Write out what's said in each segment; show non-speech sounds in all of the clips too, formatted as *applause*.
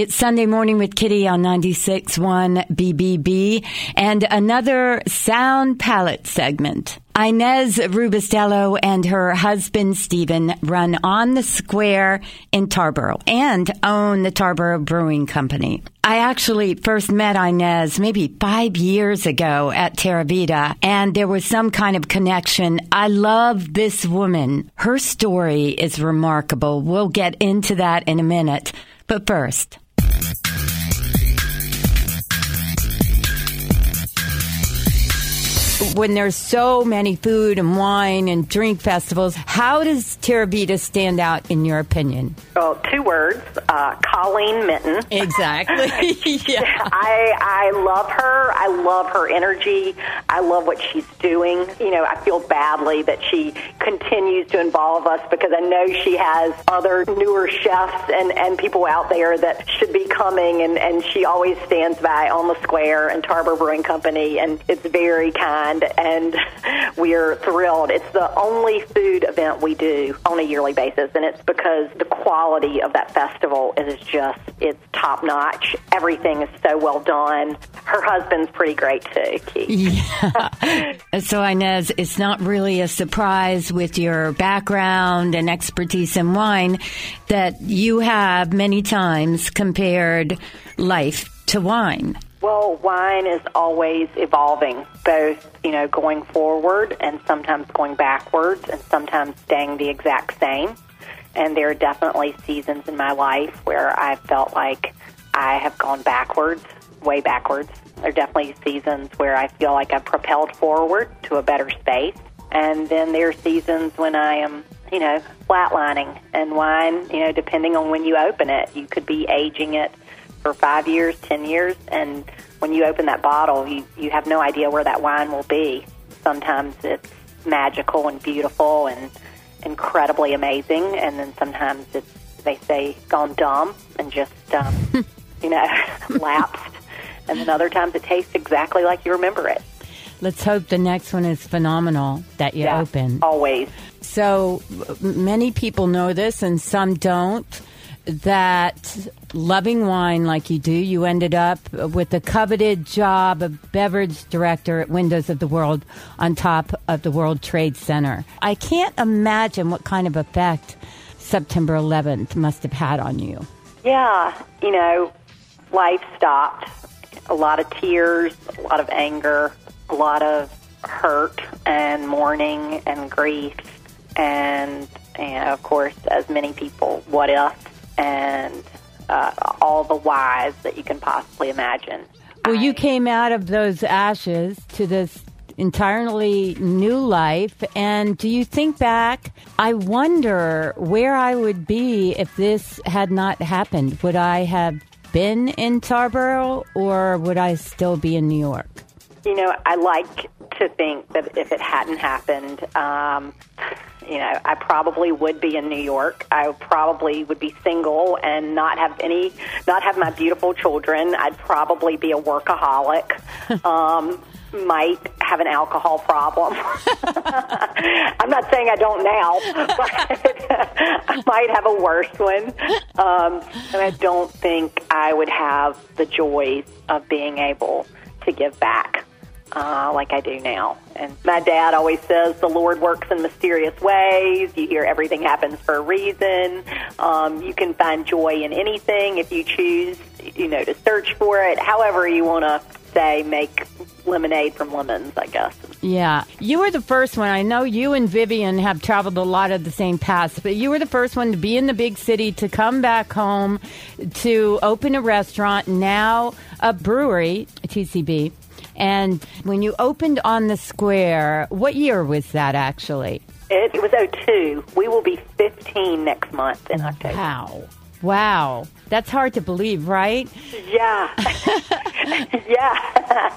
It's Sunday morning with Kitty on 96.1 BBB and another sound palette segment. Inez Ribustello and her husband Stephen run on the square in Tarboro and own the Tarboro Brewing Company. I actually first met Inez maybe five years ago at Terra Vita, and there was some kind of connection. I love this woman. Her story is remarkable. We'll get into that in a minute. But first, when there's so many food and wine and drink festivals, how does Terra Vita stand out in your opinion? Well, two words: uh, Colleen Minton. Exactly. *laughs* *laughs* yeah. I I love her. I love her energy. I love what she's doing. You know, I feel badly that she continues to involve us because I know she has other newer chefs and and people out there that should be coming, and and she always stands by on the square and Tarboro Brewing Company, and it's very kind, and we're thrilled. It's the only food event we do on a yearly basis, and it's because the quality of that festival is just it's top notch. Everything is so well done. Her husband's pretty great too. *laughs* Yeah. so Inez, it's not really a surprise with your background and expertise in wine that you have many times compared life to wine. Well, wine is always evolving, both, you know, going forward and sometimes going backwards and sometimes staying the exact same. And there are definitely seasons in my life where I felt like I have gone backwards, way backwards. There are definitely seasons where I feel like I've propelled forward to a better space. And then there are seasons when I am, you know, flatlining. And wine, you know, depending on when you open it, you could be aging it for five years, ten years, and when you open that bottle, you, you have no idea where that wine will be. Sometimes it's magical and beautiful and incredibly amazing, and then sometimes it's they say gone dumb and just um, *laughs* you know *laughs* lapsed, and then other times it tastes exactly like you remember it. Let's hope the next one is phenomenal that you Yeah, open. always. So many people know this and some don't. That loving wine like you do, you ended up with the coveted job of beverage director at Windows of the World on top of the World Trade Center. I can't imagine what kind of effect September 11th must have had on you. Yeah, you know, life stopped. A lot of tears, a lot of anger, a lot of hurt and mourning and grief, and, and of course, as many people, what if, and uh, all the whys that you can possibly imagine. Well, you came out of those ashes to this entirely new life. And do you think back? I wonder where I would be if this had not happened. Would I have been in Tarboro or would I still be in New York? You know, I like to think that if it hadn't happened, um, you know, I probably would be in New York. I probably would be single and not have any, not have my beautiful children. I'd probably be a workaholic. *laughs* um, might have an alcohol problem. *laughs* I'm not saying I don't now, but *laughs* I might have a worse one. Um, and I don't think I would have the joys of being able to give back uh, like I do now. And my dad always says the Lord works in mysterious ways. You hear everything happens for a reason. Um, you can find joy in anything if you choose, you know, to search for it. However, you want to say, make lemonade from lemons, I guess. Yeah. You were the first one. I know you and Vivian have traveled a lot of the same paths, but you were the first one to be in the big city, to come back home, to open a restaurant, now a brewery, TCB. And when you opened on the square, what year was that actually? It, it was 02. We will be 15 next month in October. Wow. Wow. That's hard to believe, right? Yeah. *laughs* *laughs* yeah.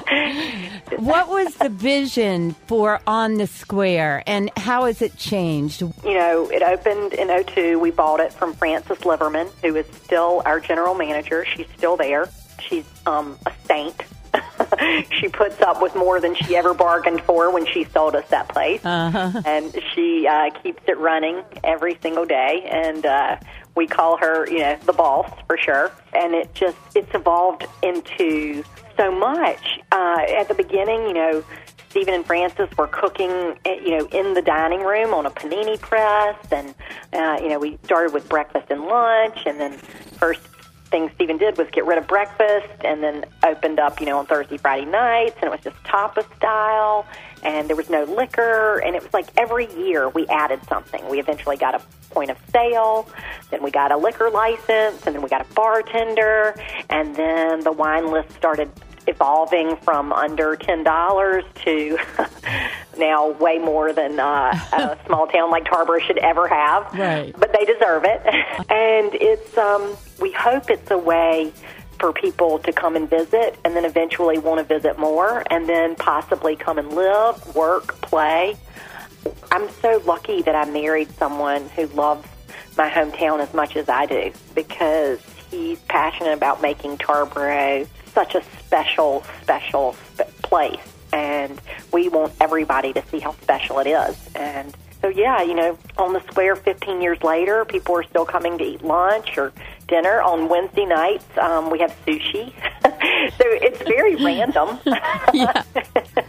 What was the vision for On the Square and how has it changed? you know, it opened in 02. We bought it from Frances Liverman, who is still our general manager. She's still there. She's um, a saint. *laughs* she puts up with more than she ever bargained for when she sold us that place. Uh-huh. And she uh, keeps it running every single day. And uh, we call her, you know, the boss for sure. And it just it's evolved into so much. Uh, at the beginning, you know, Stephen and Frances were cooking, eh, you know, in the dining room on a panini press, and uh, you know, we started with breakfast and lunch, and then first thing Stephen did was get rid of breakfast, and then opened up, you know, on Thursday, Friday nights, and it was just tapas style, and there was no liquor, and it was like every year we added something. We eventually got a point of sale, then we got a liquor license, and then we got a bartender, and then the wine list started evolving from under ten dollars to *laughs* mm-hmm. Now way more than uh, a *laughs* small town like Tarboro should ever have. Right. But they deserve it, *laughs* and it's um, we hope it's a way for people to come and visit, and then eventually want to visit more, and then possibly come and live, work, play. I'm so lucky that I married someone who loves my hometown as much as I do because he's passionate about making Tarboro such a special, special place. And we want everybody to see how special it is. And so, yeah, you know, on the square 15 years later, people are still coming to eat lunch or dinner. On Wednesday nights, um, we have sushi. *laughs* so it's very *laughs* random. *laughs* yeah.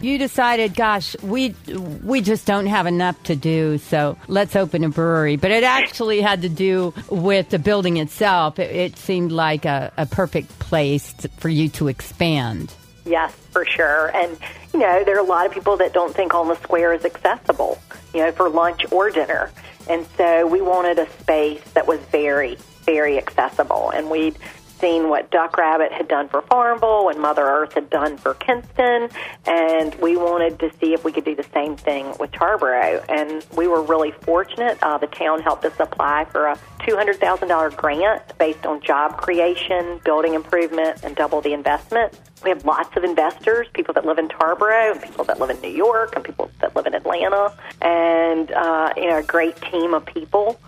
You decided, gosh, we we just don't have enough to do, so let's open a brewery. But it actually had to do with the building itself. It, it seemed like a, a perfect place to, for you to expand. Yes, for sure. And, you know, there are a lot of people that don't think On the Square is accessible, you know, for lunch or dinner. And so we wanted a space that was very, very accessible. And we'd seen what Duck Rabbit had done for Farmville and Mother Earth had done for Kinston, and we wanted to see if we could do the same thing with Tarboro. And we were really fortunate. Uh, the town helped us apply for a $200,000 grant based on job creation, building improvement, and double the investment. We have lots of investors, people that live in Tarboro, and people that live in New York, and people that live in Atlanta, and uh, you know, a great team of people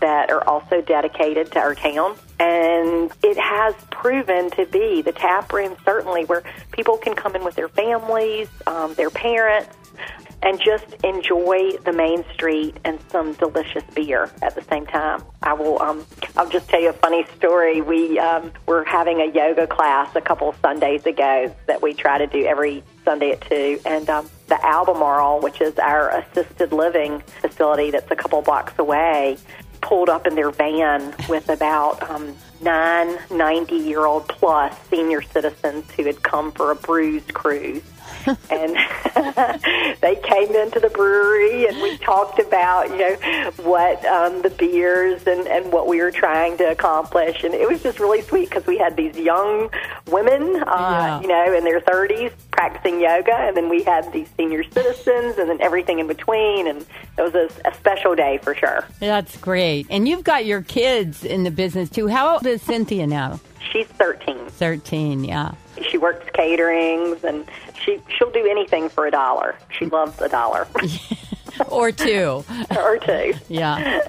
that are also dedicated to our town. And it has proven to be the tap room, certainly, where people can come in with their families, um, their parents, and just enjoy the main street and some delicious beer at the same time. I will. Um, I'll just tell you a funny story. We um, were having a yoga class a couple Sundays ago that we try to do every Sunday at two, and um, the Albemarle, which is our assisted living facility that's a couple blocks away, pulled up in their van with about um, nine 90 year old plus senior citizens who had come for a brews cruise. And *laughs* they came into the brewery and we talked about you know what um, the beers and, and what we were trying to accomplish and it was just really sweet because we had these young women uh, Yeah. you know in their 30s practicing yoga and then we had these senior citizens and then everything in between and it was a, a special day for sure That's great. And you've got your kids in the business too. How old is Cynthia now? she's 13 13, yeah. she works caterings and she she'll do anything for a dollar she loves a dollar *laughs* *laughs* Or two. or two Yeah.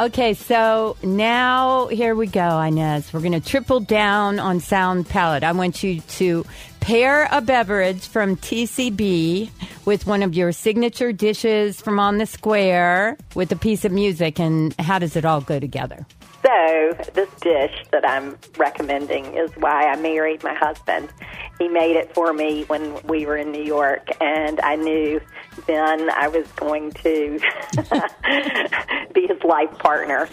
Okay, so now here we go, Inez. We're going to triple down on sound palette. I want you to pair a beverage from TCB with one of your signature dishes from on the square with a piece of music, and how does it all go together? So, this dish that I'm recommending is why I married my husband. He made it for me when we were in New York, and I knew then I was going to *laughs* be his life partner.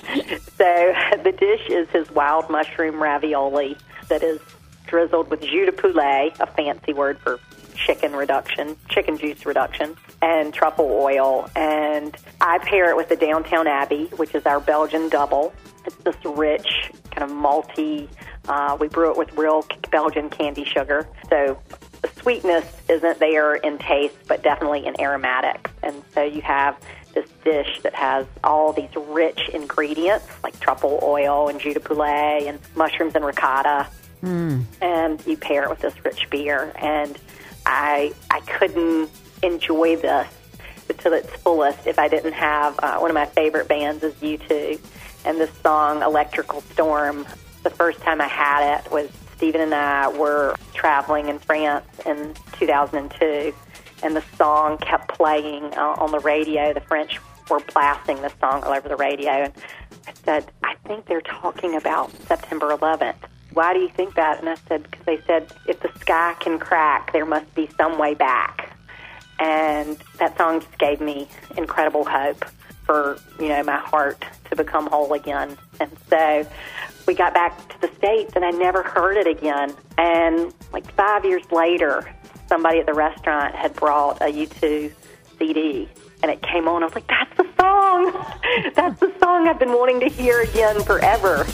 So, the dish is his wild mushroom ravioli that is drizzled with jus de poulet, a fancy word for chicken reduction, chicken juice reduction, and truffle oil. And I pair it with the Downtown Abbey, which is our Belgian double. It's this rich, kind of malty. Uh, we brew it with real Belgian candy sugar. So the sweetness isn't there in taste, but definitely in aromatics. And so you have this dish that has all these rich ingredients like truffle oil and jus de poulet and mushrooms and ricotta and you pair it with this rich beer. And I I couldn't enjoy this to its fullest if I didn't have uh, one of my favorite bands is U2, and this song Electrical Storm. The first time I had it was Stephen and I were traveling in France in 2002, and the song kept playing uh, on the radio. The French were blasting this song all over the radio, and I said, I think they're talking about September 11th. Why do you think that? And I said, because they said, if the sky can crack, there must be some way back. And that song just gave me incredible hope for, you know, my heart to become whole again. And so we got back to the States and I never heard it again. And like five years later, somebody at the restaurant had brought a U2 CD and it came on. I was like, that's the song. *laughs* that's the song I've been wanting to hear again forever.